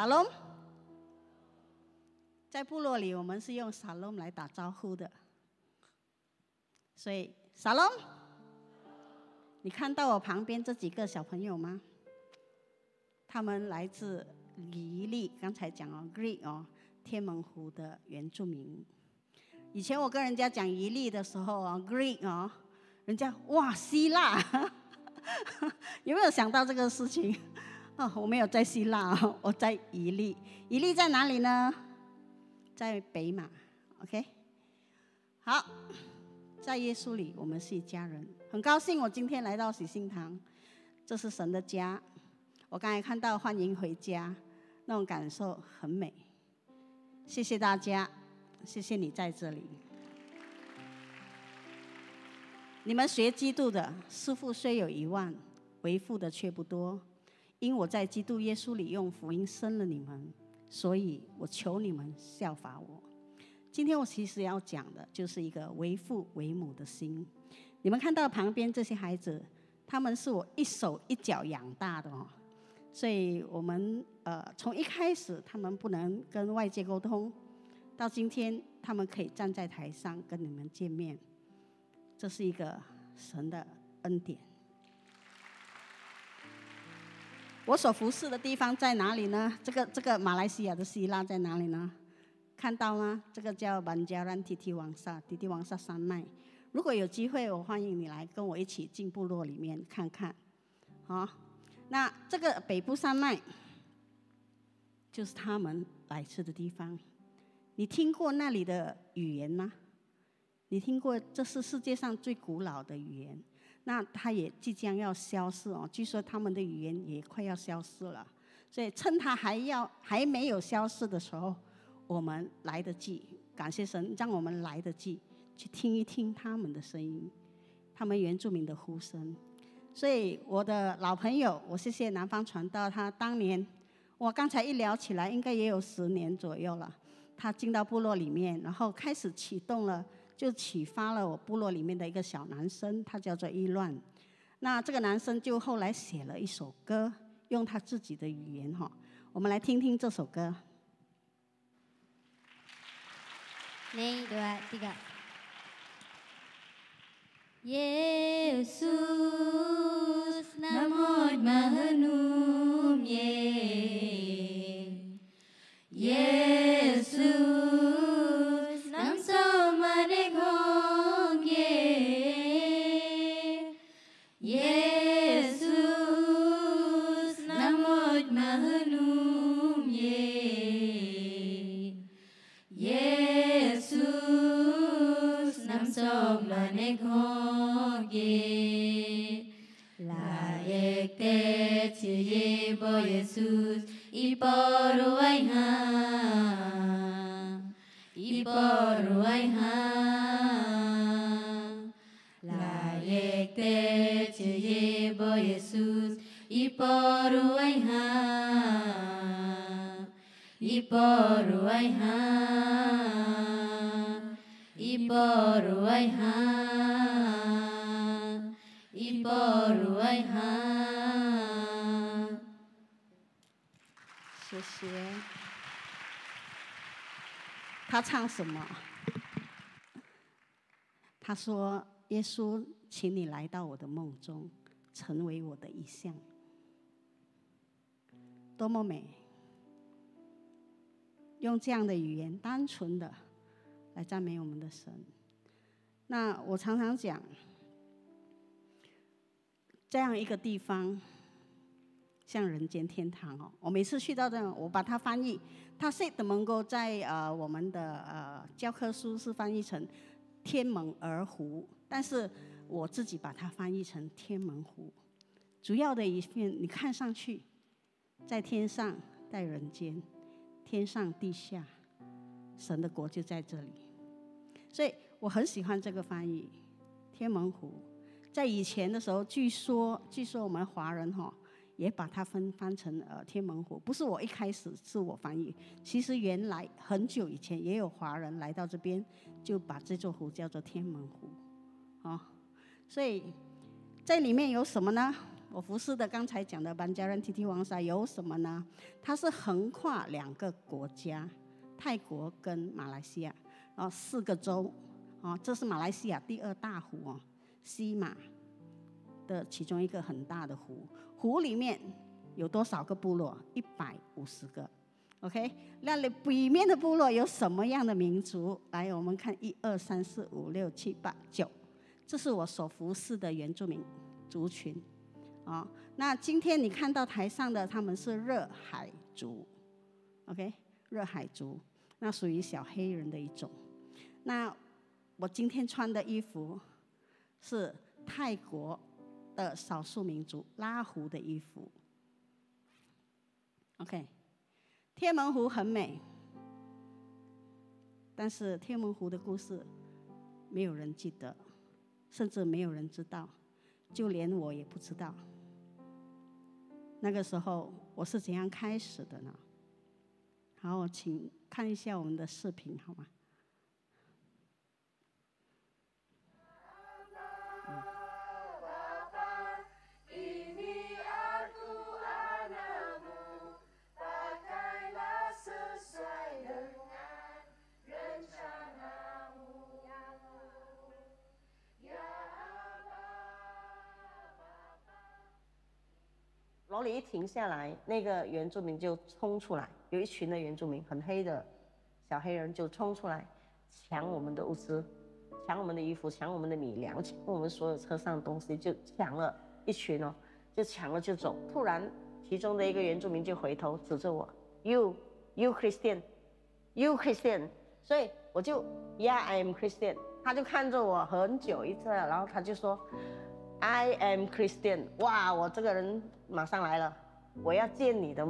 沙龙，在部落里，我们是用沙龙来打招呼的。所以，沙龙，你看到我旁边这几个小朋友吗？他们来自黎利，刚才讲哦，Greek 哦，天门湖的原住民。以前我跟人家讲一利的时候啊，Greek 哦，人家哇希腊，有没有想到这个事情？哦，我没有在希腊，我在伊利。伊利在哪里呢？在北马。OK，好，在耶稣里，我们是一家人。很高兴我今天来到喜信堂，这是神的家。我刚才看到欢迎回家，那种感受很美。谢谢大家。谢谢你在这里。你们学基督的师傅虽有一万，为父的却不多。因我在基督耶稣里用福音生了你们，所以我求你们效法我。今天我其实要讲的就是一个为父为母的心。你们看到旁边这些孩子，他们是我一手一脚养大的哦。所以我们呃从一开始，他们不能跟外界沟通。到今天，他们可以站在台上跟你们见面，这是一个神的恩典。我所服侍的地方在哪里呢？这个这个马来西亚的希腊在哪里呢？看到吗？这个叫班加兰提提王萨，提提王萨山脉。如果有机会，我欢迎你来跟我一起进部落里面看看。好，那这个北部山脉就是他们来自的地方。你听过那里的语言吗？你听过这是世界上最古老的语言，那它也即将要消失哦。据说他们的语言也快要消失了，所以趁它还要还没有消失的时候，我们来得及。感谢神，让我们来得及去听一听他们的声音，他们原住民的呼声。所以我的老朋友，我谢谢南方传道，他当年我刚才一聊起来，应该也有十年左右了。他进到部落里面，然后开始启动了，就启发了我部落里面的一个小男生，他叫做伊乱。那这个男生就后来写了一首歌，用他自己的语言哈，我们来听听这首歌。Nih dua tiga. Yesus namod mahanum ye. Yesus I Iparuaiha Iparuaiha Laiek te ce Iebo Iisus Iparuaiha Iparuaiha Iparuaiha Iparuaiha 谢。他唱什么？他说：“耶稣，请你来到我的梦中，成为我的意象。”多么美！用这样的语言，单纯的来赞美我们的神。那我常常讲，这样一个地方。像人间天堂哦，我每次去到这，我把它翻译，它是能够在呃我们的呃教科书是翻译成天门儿湖，但是我自己把它翻译成天门湖。主要的一片，你看上去，在天上，在人间，天上地下，神的国就在这里。所以我很喜欢这个翻译，天门湖。在以前的时候，据说，据说我们华人哈。也把它分翻成呃天门湖，不是我一开始自我翻译，其实原来很久以前也有华人来到这边，就把这座湖叫做天门湖，啊，所以在里面有什么呢？我服侍的刚才讲的班加人提提王沙有什么呢？它是横跨两个国家，泰国跟马来西亚，然后四个州，哦，这是马来西亚第二大湖哦，西马的其中一个很大的湖，湖里面有多少个部落？一百五十个。OK，那里北面的部落有什么样的民族？来，我们看一二三四五六七八九，这是我所服侍的原住民族群。啊，那今天你看到台上的他们是热海族，OK，热海族，那属于小黑人的一种。那我今天穿的衣服是泰国的少数民族拉胡的衣服，OK。天门湖很美，但是天门湖的故事没有人记得，甚至没有人知道，就连我也不知道。那个时候我是怎样开始的呢？好，请看一下我们的视频，好吗？罗里一停下来，那个原住民就冲出来，有一群的原住民，很黑的小黑人就冲出来，抢我们的物资，抢我们的衣服，抢我们的米粮，抢我们所有车上的东西，就抢了一群哦，就抢了就走。突然，其中的一个原住民就回头指着我，You, you Christian, you Christian。所以我就 Yeah, I am Christian。他就看着我很久一次，然后他就说。I am Christian。哇，我这个人马上来了，我要见你的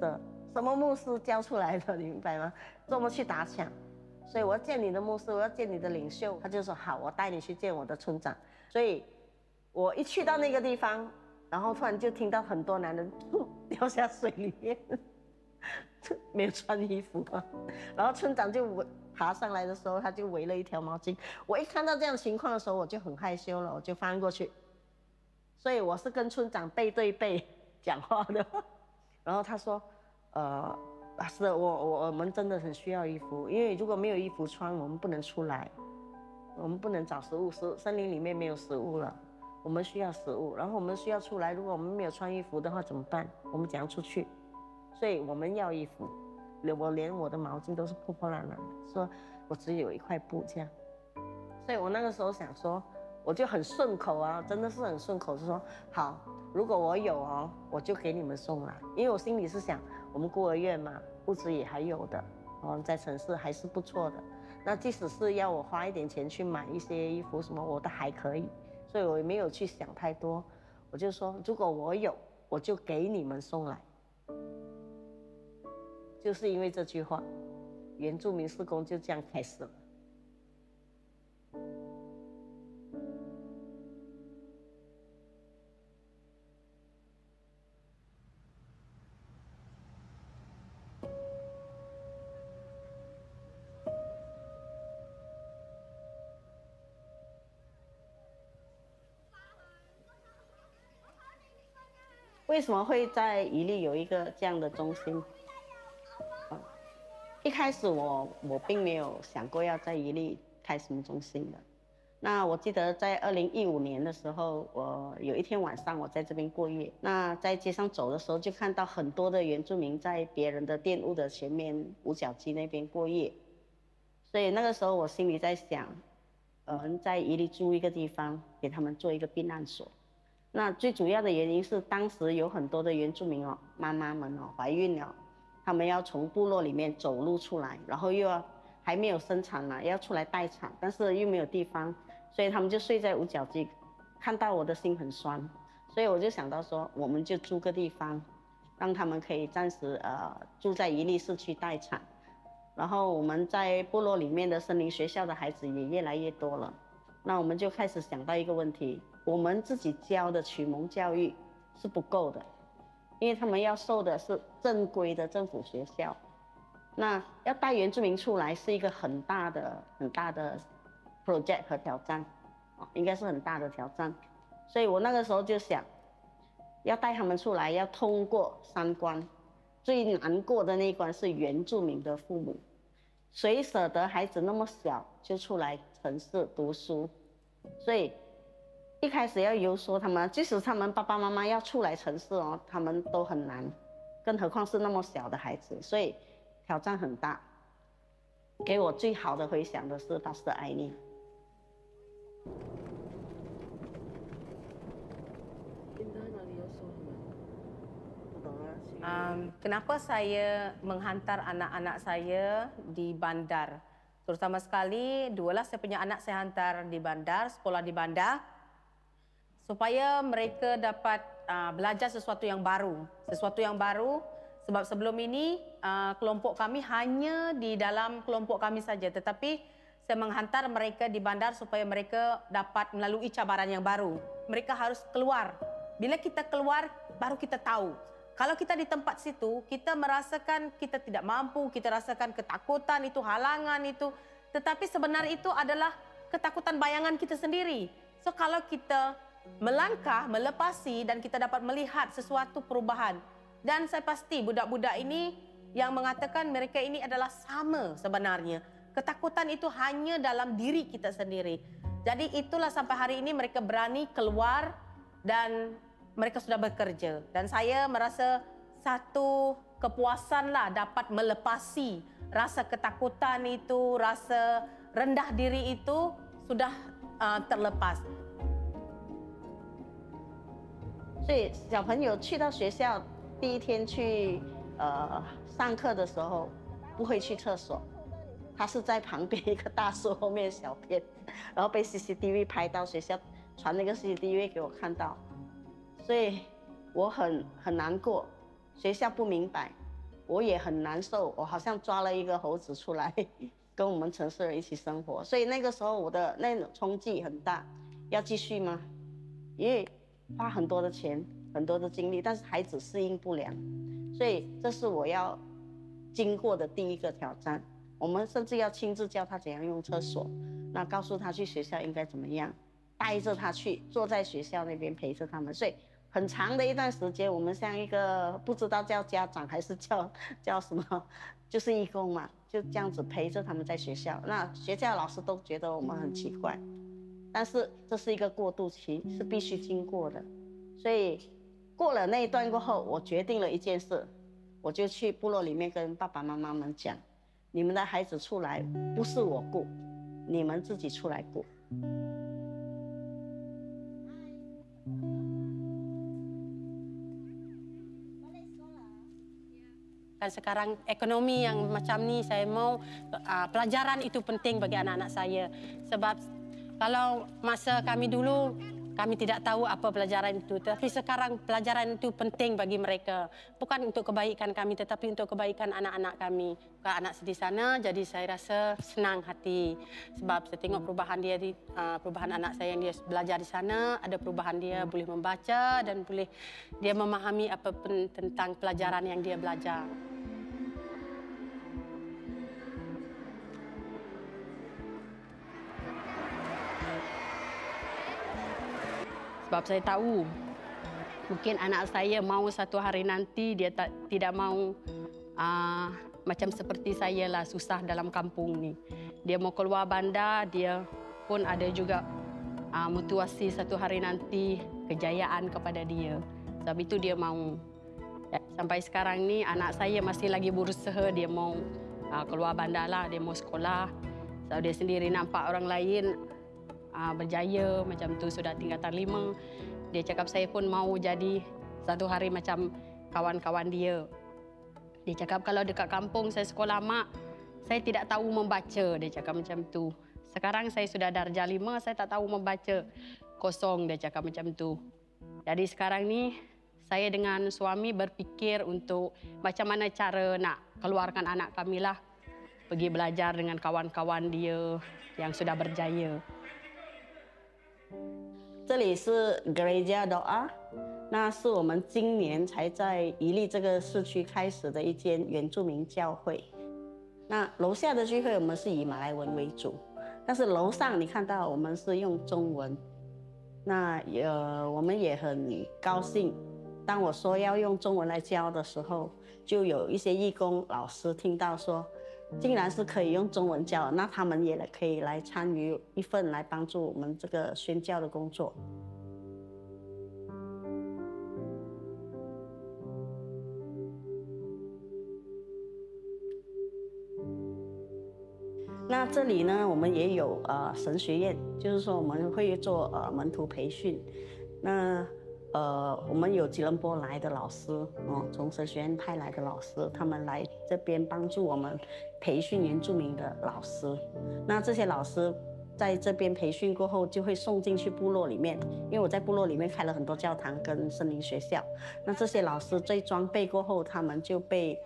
的什么牧师教出来的，你明白吗？这么去打抢，所以我要见你的牧师，我要见你的领袖。他就说好，我带你去见我的村长。所以，我一去到那个地方，然后突然就听到很多男人掉下水里面，没有穿衣服啊。然后村长就围爬上来的时候，他就围了一条毛巾。我一看到这样情况的时候，我就很害羞了，我就翻过去。所以我是跟村长背对背 讲话的，然后他说，呃，是我我我们真的很需要衣服，因为如果没有衣服穿，我们不能出来，我们不能找食物，森森林里面没有食物了，我们需要食物，然后我们需要出来，如果我们没有穿衣服的话怎么办？我们怎样出去？所以我们要衣服，我连我的毛巾都是破破烂烂的，说我只有一块布这样，所以我那个时候想说。我就很顺口啊，真的是很顺口，就说好，如果我有哦，我就给你们送来，因为我心里是想，我们孤儿院嘛，物资也还有的，哦，在城市还是不错的。那即使是要我花一点钱去买一些衣服什么，我都还可以，所以我也没有去想太多。我就说，如果我有，我就给你们送来。就是因为这句话，原住民施工就这样开始了。为什么会在宜利有一个这样的中心？啊，一开始我我并没有想过要在宜利开什么中心的。那我记得在二零一五年的时候，我有一天晚上我在这边过夜，那在街上走的时候就看到很多的原住民在别人的店屋的前面五角街那边过夜，所以那个时候我心里在想，呃，在宜利租一个地方给他们做一个避难所。那最主要的原因是，当时有很多的原住民哦，妈妈们哦怀孕了，他们要从部落里面走路出来，然后又要还没有生产呢，要出来待产，但是又没有地方，所以他们就睡在五角鸡。看到我的心很酸，所以我就想到说，我们就租个地方，让他们可以暂时呃住在宜利市区待产，然后我们在部落里面的森林学校的孩子也越来越多了，那我们就开始想到一个问题。我们自己教的启蒙教育是不够的，因为他们要受的是正规的政府学校，那要带原住民出来是一个很大的、很大的 project 和挑战，啊，应该是很大的挑战。所以我那个时候就想，要带他们出来，要通过三关，最难过的那一关是原住民的父母，谁舍得孩子那么小就出来城市读书？所以一开始要游说他们，即使他们爸爸妈妈要出来城市哦，他们都很难，更何况是那么小的孩子，所以挑战很大。给我最好的回响的是他是爱你。Um, kenapa saya menghantar anak-anak saya di bandar? Terutama sekali, dualah saya punya anak saya hantar di bandar, sekolah di bandar, supaya mereka dapat uh, belajar sesuatu yang baru. Sesuatu yang baru, sebab sebelum ini uh, kelompok kami hanya di dalam kelompok kami saja. Tetapi saya menghantar mereka di bandar supaya mereka dapat melalui cabaran yang baru. Mereka harus keluar. Bila kita keluar, baru kita tahu kalau kita di tempat situ, kita merasakan kita tidak mampu, kita rasakan ketakutan itu, halangan itu. Tetapi sebenarnya itu adalah ketakutan bayangan kita sendiri. So kalau kita melangkah, melepasi dan kita dapat melihat sesuatu perubahan. Dan saya pasti budak-budak ini yang mengatakan mereka ini adalah sama sebenarnya. Ketakutan itu hanya dalam diri kita sendiri. Jadi itulah sampai hari ini mereka berani keluar dan mereka sudah bekerja dan saya merasa satu kepuasan lah dapat melepasi rasa ketakutan itu, rasa rendah diri itu sudah uh, terlepas. 所以小朋友去到学校第一天去呃上课的时候，不会去厕所，他是在旁边一棵大树后面小便，然后被 CCTV 拍到，学校传那个 CCTV 给我看到，所以我很很难过，学校不明白，我也很难受，我好像抓了一个猴子出来跟我们城市人一起生活，所以那个时候我的那种冲击很大，要继续吗？因为花很多的钱，很多的精力，但是孩子适应不良，所以这是我要经过的第一个挑战。我们甚至要亲自教他怎样用厕所，那告诉他去学校应该怎么样，带着他去，坐在学校那边陪着他们。所以很长的一段时间，我们像一个不知道叫家长还是叫叫什么，就是义工嘛，就这样子陪着他们在学校。那学校老师都觉得我们很奇怪。但是这是一个过渡期，是必须经过的，所以过了那一段过后，我决定了一件事，我就去部落里面跟爸爸妈妈们讲，你们的孩子出来不是我顾，你们自己出来顾。kan sekarang ekonomi yang macam ni saya mau uh, pelajaran itu penting bagi anak-anak saya sebab kalau masa kami dulu kami tidak tahu apa pelajaran itu. Tapi sekarang pelajaran itu penting bagi mereka. Bukan untuk kebaikan kami tetapi untuk kebaikan anak-anak kami. Bukan anak di sana jadi saya rasa senang hati. Sebab saya tengok perubahan dia di uh, perubahan anak saya yang dia belajar di sana ada perubahan dia boleh membaca dan boleh dia memahami apa pun tentang pelajaran yang dia belajar sebab saya tahu mungkin anak saya mau satu hari nanti dia tak tidak mau uh, macam seperti saya lah susah dalam kampung ni. Dia mau keluar bandar, dia pun ada juga uh, motivasi satu hari nanti kejayaan kepada dia. Sebab itu dia mau. Ya, sampai sekarang ni anak saya masih lagi berusaha dia mau uh, keluar bandar lah, dia mau sekolah. Sebab dia sendiri nampak orang lain uh, berjaya macam tu sudah tingkatan lima. Dia cakap saya pun mau jadi satu hari macam kawan-kawan dia. Dia cakap kalau dekat kampung saya sekolah mak, saya tidak tahu membaca. Dia cakap macam tu. Sekarang saya sudah darjah lima, saya tak tahu membaca. Kosong dia cakap macam tu. Jadi sekarang ni saya dengan suami berfikir untuk macam mana cara nak keluarkan anak kami lah pergi belajar dengan kawan-kawan dia yang sudah berjaya. 这里是 Gereja Doa，那是我们今年才在伊利这个市区开始的一间原住民教会。那楼下的聚会我们是以马来文为主，但是楼上你看到我们是用中文。那呃，我们也很高兴，当我说要用中文来教的时候，就有一些义工老师听到说，竟然是可以用中文教，那他们也来可以来参与一份来帮助我们这个宣教的工作。那这里呢，我们也有呃神学院，就是说我们会做呃门徒培训。那呃，我们有吉隆坡来的老师哦，从神学院派来的老师，他们来这边帮助我们培训原住民的老师。那这些老师在这边培训过后，就会送进去部落里面，因为我在部落里面开了很多教堂跟森林学校。那这些老师在装备过后，他们就被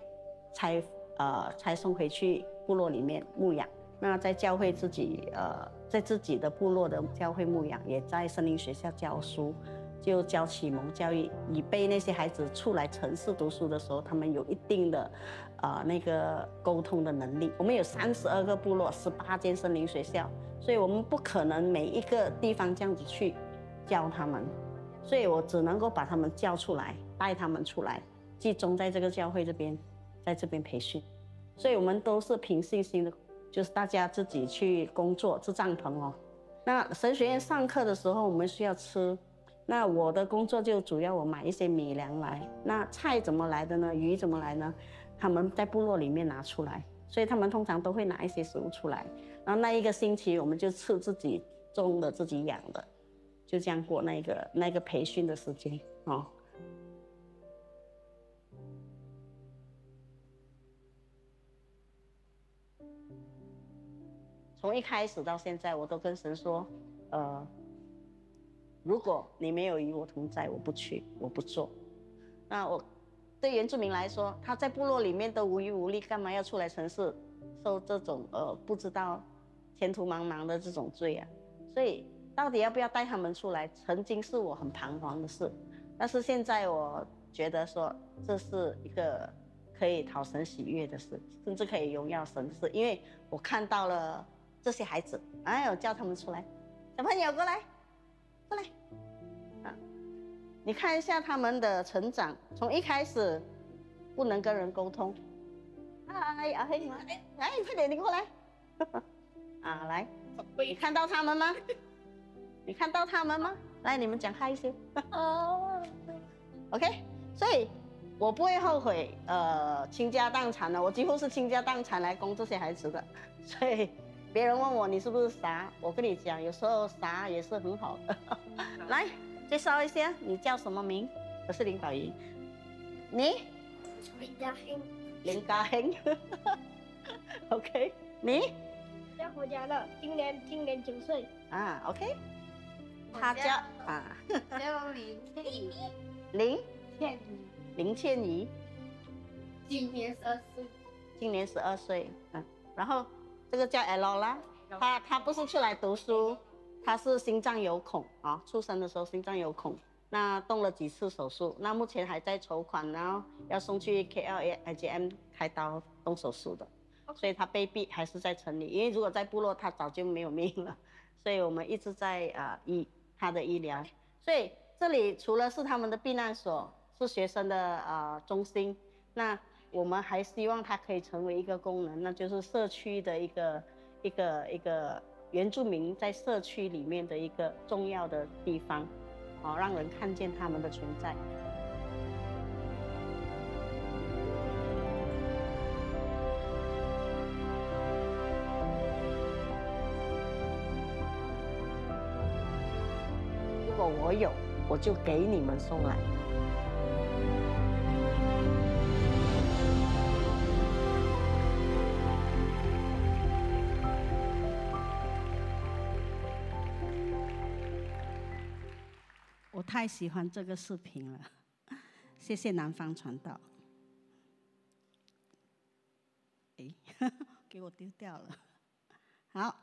拆呃拆送回去部落里面牧养。那在教会自己，呃，在自己的部落的教会牧养，也在森林学校教书，就教启蒙教育，以备那些孩子出来城市读书的时候，他们有一定的，呃，那个沟通的能力。我们有三十二个部落，十八间森林学校，所以我们不可能每一个地方这样子去教他们，所以我只能够把他们叫出来，带他们出来，集中在这个教会这边，在这边培训，所以我们都是凭信心的。就是大家自己去工作支帐篷哦。那神学院上课的时候，我们需要吃。那我的工作就主要我买一些米粮来。那菜怎么来的呢？鱼怎么来呢？他们在部落里面拿出来，所以他们通常都会拿一些食物出来。然后那一个星期，我们就吃自己种的、自己养的，就这样过那个那个培训的时间哦。从一开始到现在，我都跟神说，呃，如果你没有与我同在，我不去，我不做。那我对原住民来说，他在部落里面都无依无力，干嘛要出来城市受这种呃不知道前途茫茫的这种罪啊？所以到底要不要带他们出来，曾经是我很彷徨的事。但是现在我觉得说，这是一个可以讨神喜悦的事，甚至可以荣耀神的事，因为我看到了。这些孩子，哎呦，叫他们出来，小朋友过来，过来，啊，你看一下他们的成长，从一开始不能跟人沟通，嗨，阿黑，哎，快点，你过来，啊，来，你看到他们吗？你看到他们吗？来，你们讲嗨一些，哦，OK，所以我不会后悔，呃，倾家荡产的，我几乎是倾家荡产来供这些孩子的，所以。别人问我你是不是傻，我跟你讲，有时候傻也是很好的。来介绍一下，你叫什么名？我是林宝仪。你？林嘉欣。林嘉欣。OK。你？叫胡家乐，今年今年九岁。啊，OK。他叫啊。叫林倩怡。林倩怡。林倩怡。今年十二岁。今年十二岁。嗯，然后。这个叫 L 啦，他他不是出来读书，他是心脏有孔啊，出生的时候心脏有孔，那动了几次手术，那目前还在筹款，然后要送去 KLA IGM 开刀动手术的，所以他被毙还是在城里，因为如果在部落他早就没有命了，所以我们一直在啊医他的医疗，所以这里除了是他们的避难所，是学生的啊中心，那。我们还希望它可以成为一个功能，那就是社区的一个一个一个原住民在社区里面的一个重要的地方，好让人看见他们的存在。如果我有，我就给你们送来。太喜欢这个视频了，谢谢南方传道。哎，给我丢掉了。好，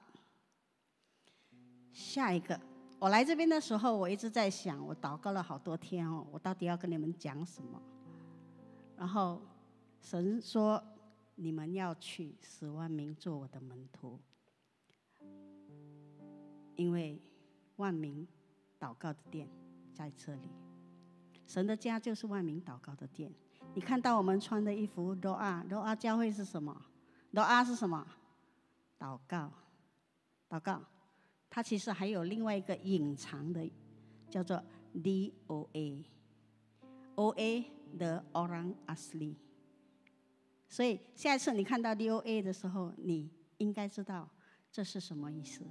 下一个。我来这边的时候，我一直在想，我祷告了好多天哦，我到底要跟你们讲什么？然后神说，你们要去十万名做我的门徒，因为万民祷告的殿。在这里，神的家就是万民祷告的殿。你看到我们穿的衣服，罗阿罗阿教会是什么？罗阿是什么？祷告，祷告。它其实还有另外一个隐藏的，叫做 D O A，O A the Orang Asli。所以下一次你看到 D O A 的时候，你应该知道这是什么意思。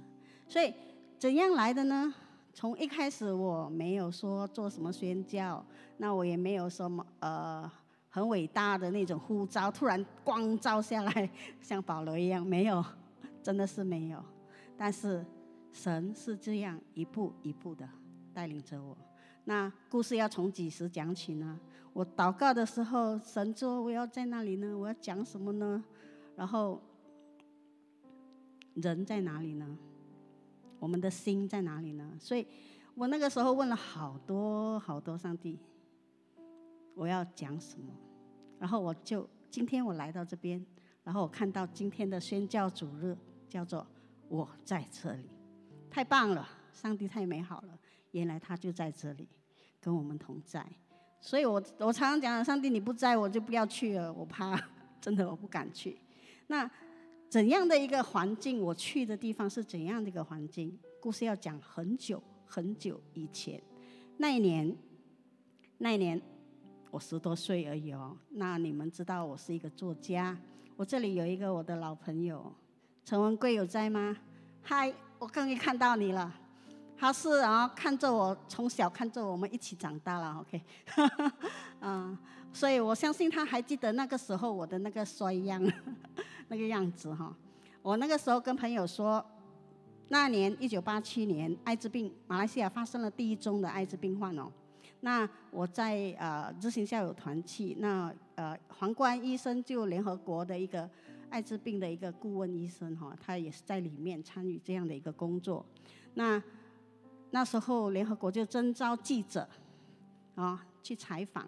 所以怎样来的呢？从一开始我没有说做什么宣教，那我也没有什么呃很伟大的那种呼召，突然光照下来像保罗一样，没有，真的是没有。但是神是这样一步一步的带领着我。那故事要从几时讲起呢？我祷告的时候，神说我要在那里呢，我要讲什么呢？然后人在哪里呢？我们的心在哪里呢？所以我那个时候问了好多好多上帝，我要讲什么？然后我就今天我来到这边，然后我看到今天的宣教主日叫做我在这里，太棒了！上帝太美好了，原来他就在这里跟我们同在。所以我我常常讲，上帝你不在我就不要去了，我怕 真的我不敢去。那。怎样的一个环境？我去的地方是怎样的一个环境？故事要讲很久很久以前，那一年，那一年我十多岁而已哦。那你们知道我是一个作家，我这里有一个我的老朋友陈文贵有在吗？嗨，我终于看到你了。他是啊看着我从小看着我们一起长大了，OK，嗯，所以我相信他还记得那个时候我的那个衰样。那个样子哈，我那个时候跟朋友说，那年一九八七年，艾滋病马来西亚发生了第一宗的艾滋病患哦。那我在呃日行校友团去，那呃皇冠医生就联合国的一个艾滋病的一个顾问医生哈，他也是在里面参与这样的一个工作。那那时候联合国就征召记者啊去采访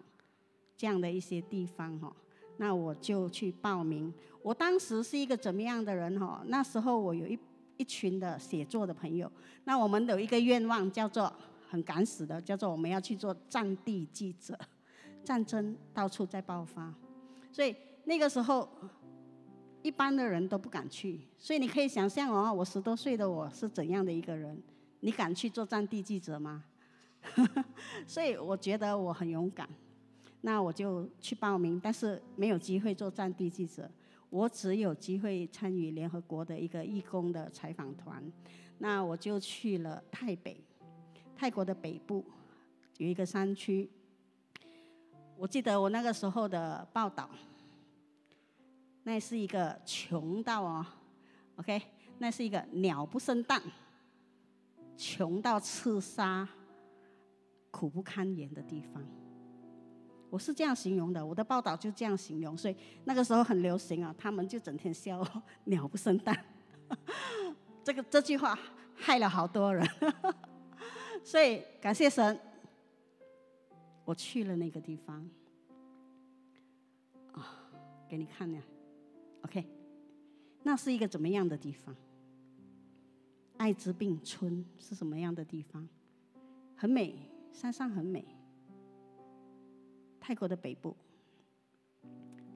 这样的一些地方哈。那我就去报名。我当时是一个怎么样的人哈？那时候我有一一群的写作的朋友。那我们有一个愿望叫做很敢死的，叫做我们要去做战地记者。战争到处在爆发，所以那个时候一般的人都不敢去。所以你可以想象哦，我十多岁的我是怎样的一个人？你敢去做战地记者吗？所以我觉得我很勇敢。那我就去报名，但是没有机会做战地记者，我只有机会参与联合国的一个义工的采访团。那我就去了泰北，泰国的北部有一个山区。我记得我那个时候的报道，那是一个穷到哦，OK，那是一个鸟不生蛋，穷到刺杀、苦不堪言的地方。我是这样形容的，我的报道就这样形容，所以那个时候很流行啊，他们就整天笑 鸟不生蛋，这个这句话害了好多人，所以感谢神，我去了那个地方，啊，给你看呀，OK，那是一个怎么样的地方？艾滋病村是什么样的地方？很美，山上很美。泰国的北部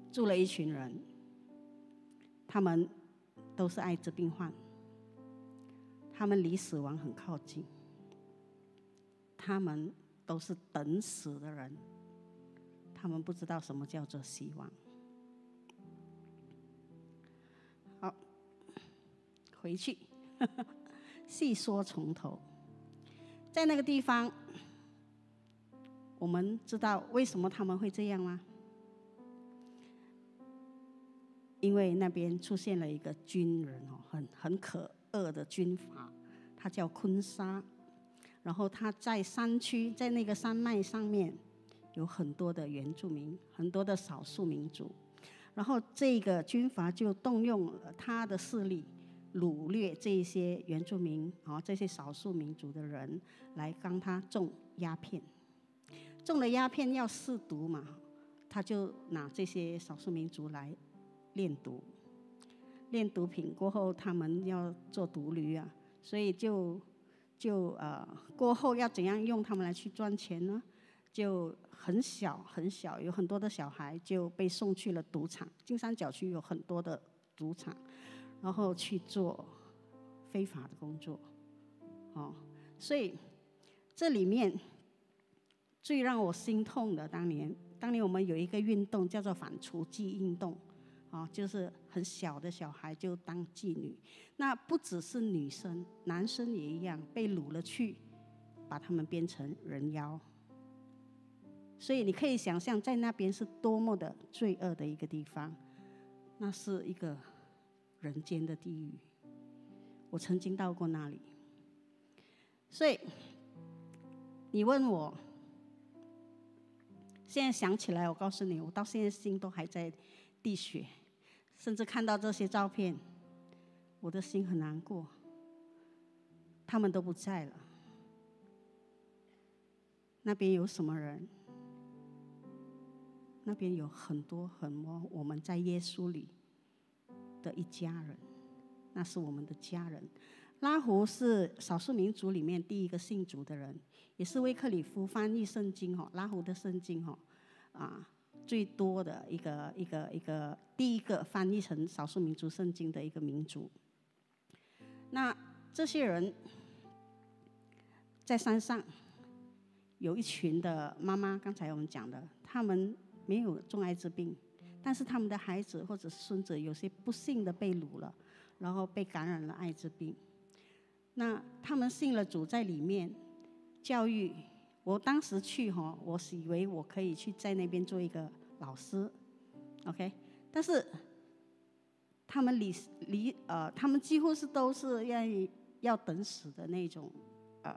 住了一群人，他们都是艾滋病患，他们离死亡很靠近，他们都是等死的人，他们不知道什么叫做希望。好，回去 细说从头，在那个地方。我们知道为什么他们会这样吗？因为那边出现了一个军人哦，很很可恶的军阀，他叫昆沙。然后他在山区，在那个山脉上面，有很多的原住民，很多的少数民族。然后这个军阀就动用了他的势力，掳掠这些原住民啊，这些少数民族的人，来帮他种鸦片。中了鸦片要试毒嘛，他就拿这些少数民族来炼毒，炼毒品过后，他们要做毒驴啊，所以就就呃过后要怎样用他们来去赚钱呢？就很小很小，有很多的小孩就被送去了赌场。金三角区有很多的赌场，然后去做非法的工作，哦，所以这里面最让我心痛的，当年当年我们有一个运动叫做反雏妓运动，啊，就是很小的小孩就当妓女，那不只是女生，男生也一样被掳了去，把他们变成人妖。所以你可以想象，在那边是多么的罪恶的一个地方，那是一个人间的地狱。我曾经到过那里，所以你问我，现在想起来，我告诉你，我到现在心都还在滴血，甚至看到这些照片，我的心很难过。他们都不在了，那边有什么人？那边有很多很多我们在耶稣里的一家人，那是我们的家人。拉胡是少数民族里面第一个信主的人，也是威克里夫翻译圣经哦，拉胡的圣经哦，啊，最多的一个一个一个第一个翻译成少数民族圣经的一个民族。那这些人在山上有一群的妈妈，刚才我们讲的，他们。没有重艾滋病，但是他们的孩子或者孙子有些不幸的被掳了，然后被感染了艾滋病。那他们信了主，在里面教育。我当时去哈，我是以为我可以去在那边做一个老师，OK。但是他们离离呃，他们几乎是都是愿意要等死的那种呃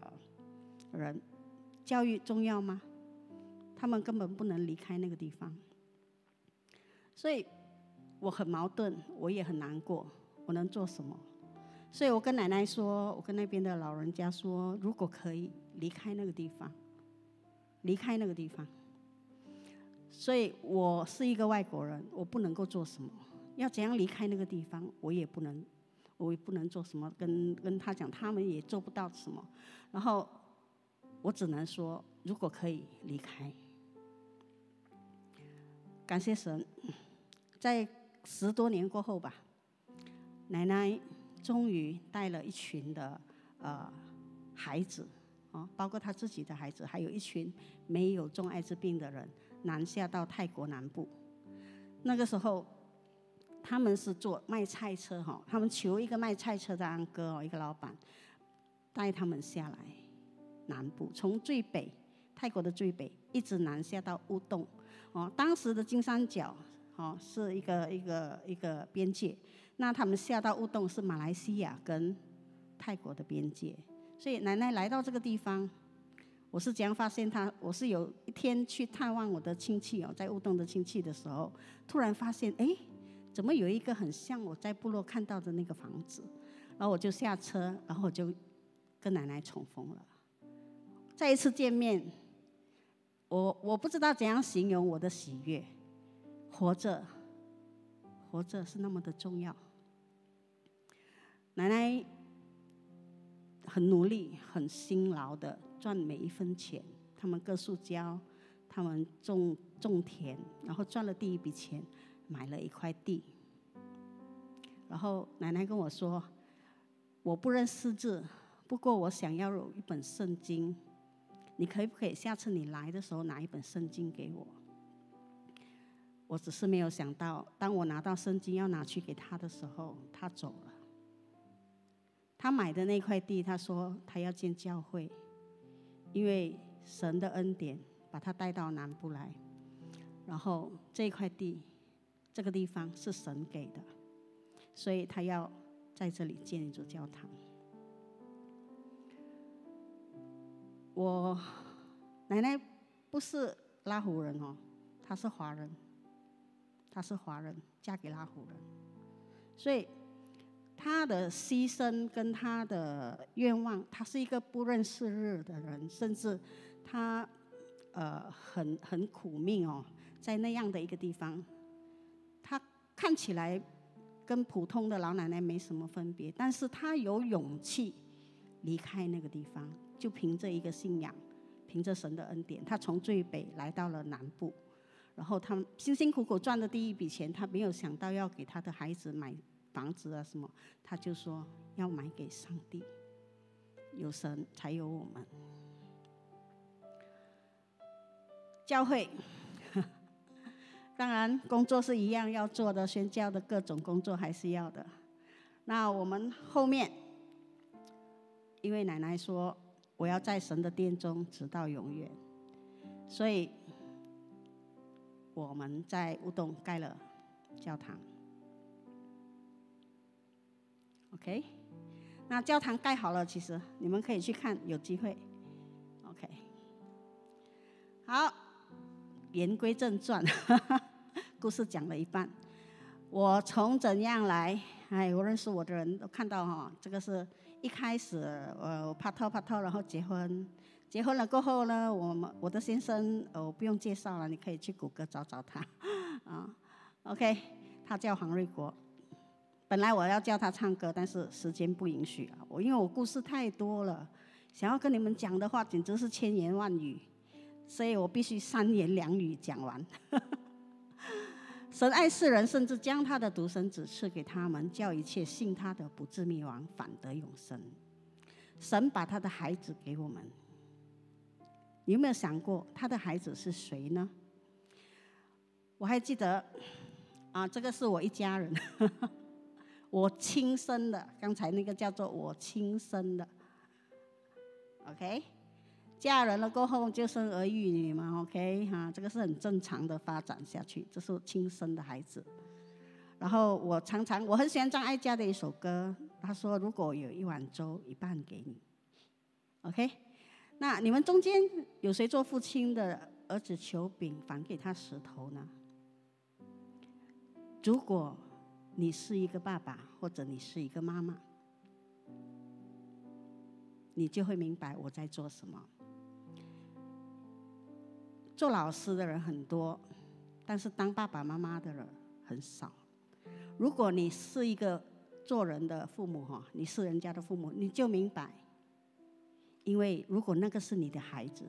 人。教育重要吗？他们根本不能离开那个地方，所以我很矛盾，我也很难过。我能做什么？所以我跟奶奶说，我跟那边的老人家说，如果可以离开那个地方，离开那个地方。所以我是一个外国人，我不能够做什么。要怎样离开那个地方，我也不能，我也不能做什么。跟跟他讲，他们也做不到什么。然后我只能说，如果可以离开。感谢神，在十多年过后吧，奶奶终于带了一群的呃孩子，啊，包括他自己的孩子，还有一群没有中艾滋病的人南下到泰国南部。那个时候，他们是坐卖菜车哈，他们求一个卖菜车的安哥哦，一个老板带他们下来南部，从最北泰国的最北一直南下到乌洞。哦，当时的金三角，哦，是一个一个一个边界。那他们下到乌洞是马来西亚跟泰国的边界。所以奶奶来到这个地方，我是怎样发现她？我是有一天去探望我的亲戚哦，在乌洞的亲戚的时候，突然发现，哎，怎么有一个很像我在部落看到的那个房子？然后我就下车，然后我就跟奶奶重逢了，再一次见面。我我不知道怎样形容我的喜悦，活着，活着是那么的重要。奶奶很努力、很辛劳的赚每一分钱，他们割树胶，他们种种田，然后赚了第一笔钱，买了一块地。然后奶奶跟我说：“我不认识字，不过我想要有一本圣经。”你可不可以下次你来的时候拿一本圣经给我？我只是没有想到，当我拿到圣经要拿去给他的时候，他走了。他买的那块地，他说他要建教会，因为神的恩典把他带到南部来，然后这块地，这个地方是神给的，所以他要在这里建一座教堂。我奶奶不是拉胡人哦，她是华人，她是华人，嫁给拉胡人，所以他的牺牲跟他的愿望，他是一个不认识日的人，甚至他呃很很苦命哦，在那样的一个地方，他看起来跟普通的老奶奶没什么分别，但是他有勇气离开那个地方。就凭这一个信仰，凭着神的恩典，他从最北来到了南部，然后他辛辛苦苦赚的第一笔钱，他没有想到要给他的孩子买房子啊什么，他就说要买给上帝。有神才有我们。教会，当然工作是一样要做的，宣教的各种工作还是要的。那我们后面，因为奶奶说我要在神的殿中直到永远，所以我们在乌洞盖了教堂。OK，那教堂盖好了，其实你们可以去看，有机会。OK，好。言归正传，哈 哈故事讲了一半。我从怎样来？哎，我认识我的人都看到哈，这个是一开始呃拍拖拍拖，然后结婚，结婚了过后呢，我们我的先生呃不用介绍了，你可以去谷歌找找他 啊。OK，他叫黄瑞国。本来我要叫他唱歌，但是时间不允许啊。我因为我故事太多了，想要跟你们讲的话简直是千言万语。所以我必须三言两语讲完。神爱世人，甚至将他的独生子赐给他们，叫一切信他的不至灭亡，反得永生。神把他的孩子给我们，你有没有想过他的孩子是谁呢？我还记得，啊，这个是我一家人，我亲生的。刚才那个叫做我亲生的，OK。嫁人了过后就生儿育女嘛，OK 哈，这个是很正常的发展下去。这是亲生的孩子。然后我常常我很喜欢张艾嘉的一首歌，他说：“如果有一碗粥，一半给你。”OK，那你们中间有谁做父亲的儿子求饼，反给他石头呢？如果你是一个爸爸，或者你是一个妈妈，你就会明白我在做什么。做老师的人很多，但是当爸爸妈妈的人很少。如果你是一个做人的父母哈，你是人家的父母，你就明白，因为如果那个是你的孩子，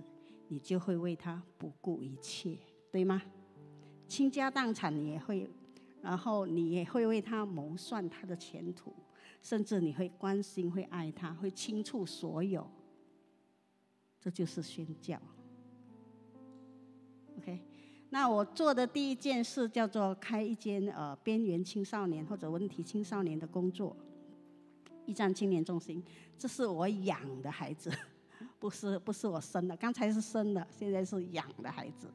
你就会为他不顾一切，对吗？倾家荡产你也会，然后你也会为他谋算他的前途，甚至你会关心、会爱他，会倾注所有。这就是宣教。OK，那我做的第一件事叫做开一间呃边缘青少年或者问题青少年的工作，一站青年中心。这是我养的孩子，不是不是我生的，刚才是生的，现在是养的孩子。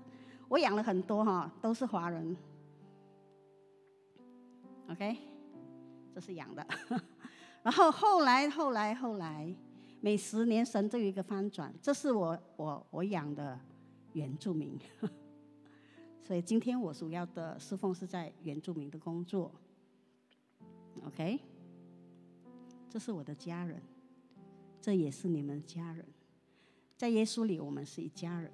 我养了很多哈，都是华人。OK，这是养的。然后后来后来后来，每十年神都有一个翻转。这是我我我养的。原住民，所以今天我主要的侍奉是在原住民的工作。OK，这是我的家人，这也是你们家人，在耶稣里我们是一家人。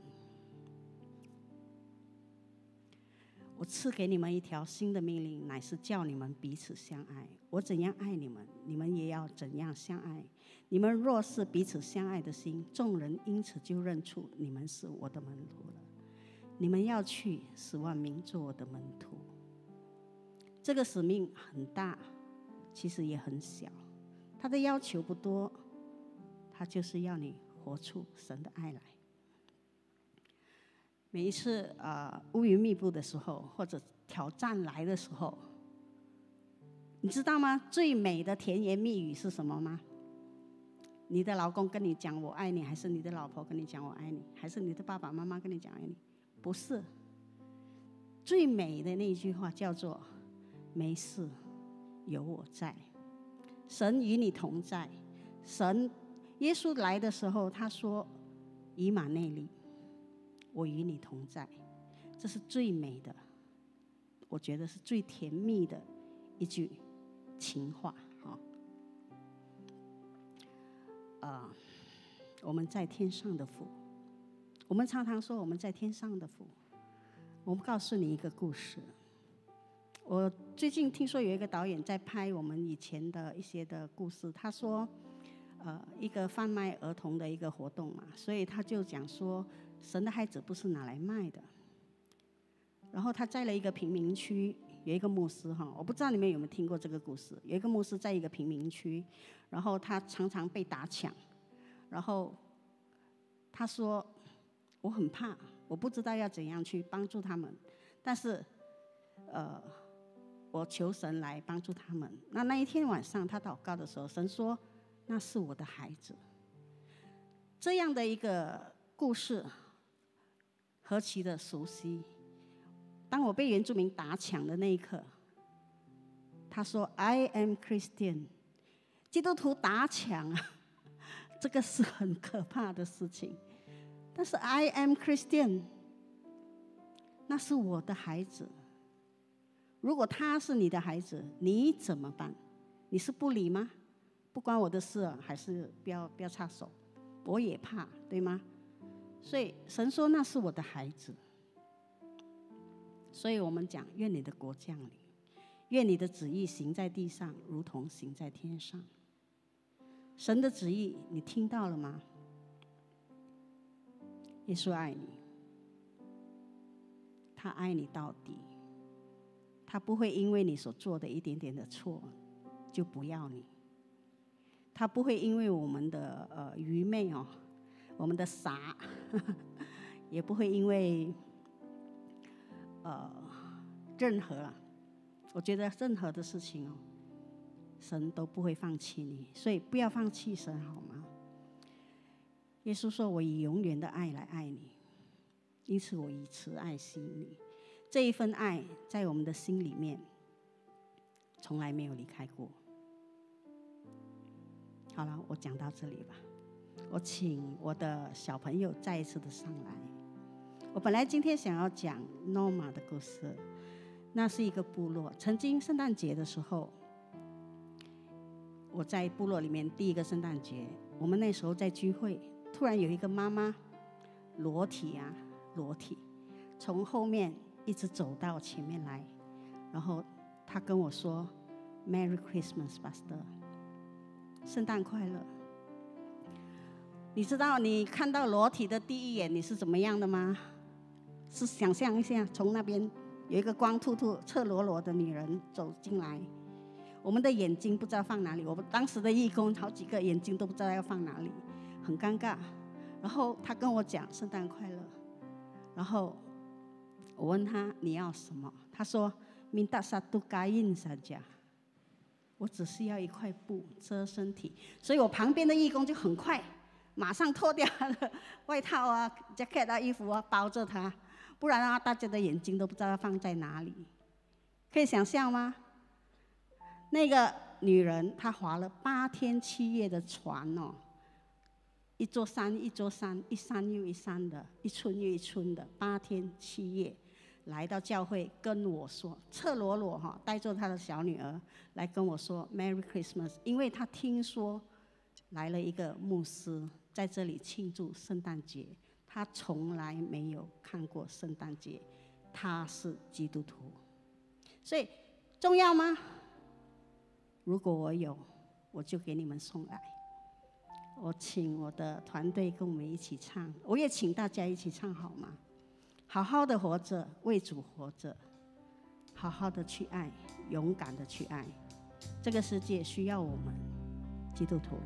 我赐给你们一条新的命令，乃是叫你们彼此相爱。我怎样爱你们，你们也要怎样相爱。你们若是彼此相爱的心，众人因此就认出你们是我的门徒了。你们要去使万民做我的门徒。这个使命很大，其实也很小。他的要求不多，他就是要你活出神的爱来。每一次啊乌云密布的时候，或者挑战来的时候，你知道吗？最美的甜言蜜语是什么吗？你的老公跟你讲我爱你，还是你的老婆跟你讲我爱你，还是你的爸爸妈妈跟你讲爱你？不是。最美的那句话叫做“没事，有我在，神与你同在。”神耶稣来的时候，他说：“以马内利，我与你同在。”这是最美的，我觉得是最甜蜜的一句情话。啊，我们在天上的父，我们常常说我们在天上的父。我们告诉你一个故事。我最近听说有一个导演在拍我们以前的一些的故事。他说，呃一个贩卖儿童的一个活动嘛，所以他就讲说，神的孩子不是拿来卖的。然后他在了一个贫民区，有一个牧师哈，我不知道你们有没有听过这个故事。有一个牧师在一个贫民区，然后他常常被打抢，然后他说我很怕，我不知道要怎样去帮助他们，但是呃，我求神来帮助他们。那那一天晚上他祷告的时候，神说那是我的孩子。这样的一个故事何其的熟悉。当我被原住民打抢的那一刻，他说：“I am Christian。”基督徒打抢啊，这个是很可怕的事情。但是 “I am Christian”，那是我的孩子。如果他是你的孩子，你怎么办？你是不理吗？不关我的事，还是不要不要插手？我也怕，对吗？所以神说那是我的孩子。所以我们讲，愿你的国降临，愿你的旨意行在地上，如同行在天上。神的旨意，你听到了吗？耶稣爱你，他爱你到底，他不会因为你所做的一点点的错就不要你，他不会因为我们的呃愚昧哦，我们的傻，也不会因为。呃，任何，我觉得任何的事情哦，神都不会放弃你，所以不要放弃神，好吗？耶稣说：“我以永远的爱来爱你，因此我以慈爱心你。这一份爱在我们的心里面，从来没有离开过。”好了，我讲到这里吧。我请我的小朋友再一次的上来。我本来今天想要讲诺玛的故事，那是一个部落。曾经圣诞节的时候，我在部落里面第一个圣诞节，我们那时候在聚会，突然有一个妈妈裸体啊，裸体，从后面一直走到前面来，然后她跟我说：“Merry Christmas，Buster，圣诞快乐。”你知道你看到裸体的第一眼你是怎么样的吗？是想象一下，从那边有一个光秃秃、赤裸裸的女人走进来，我们的眼睛不知道放哪里。我们当时的义工好几个眼睛都不知道要放哪里，很尴尬。然后他跟我讲圣诞快乐，然后我问他你要什么，他说明大沙都该印三家，我只是要一块布遮身体，所以我旁边的义工就很快马上脱掉他的外套啊、jacket 啊、衣服啊，包着他。不然啊，大家的眼睛都不知道放在哪里，可以想象吗？那个女人她划了八天七夜的船哦，一座山一座山，一山又一山的，一村又一村的，八天七夜来到教会跟我说，赤裸裸哈，带着她的小女儿来跟我说 “Merry Christmas”，因为她听说来了一个牧师在这里庆祝圣诞节。他从来没有看过圣诞节，他是基督徒，所以重要吗？如果我有，我就给你们送来。我请我的团队跟我们一起唱，我也请大家一起唱好吗？好好的活着，为主活着，好好的去爱，勇敢的去爱。这个世界需要我们基督徒。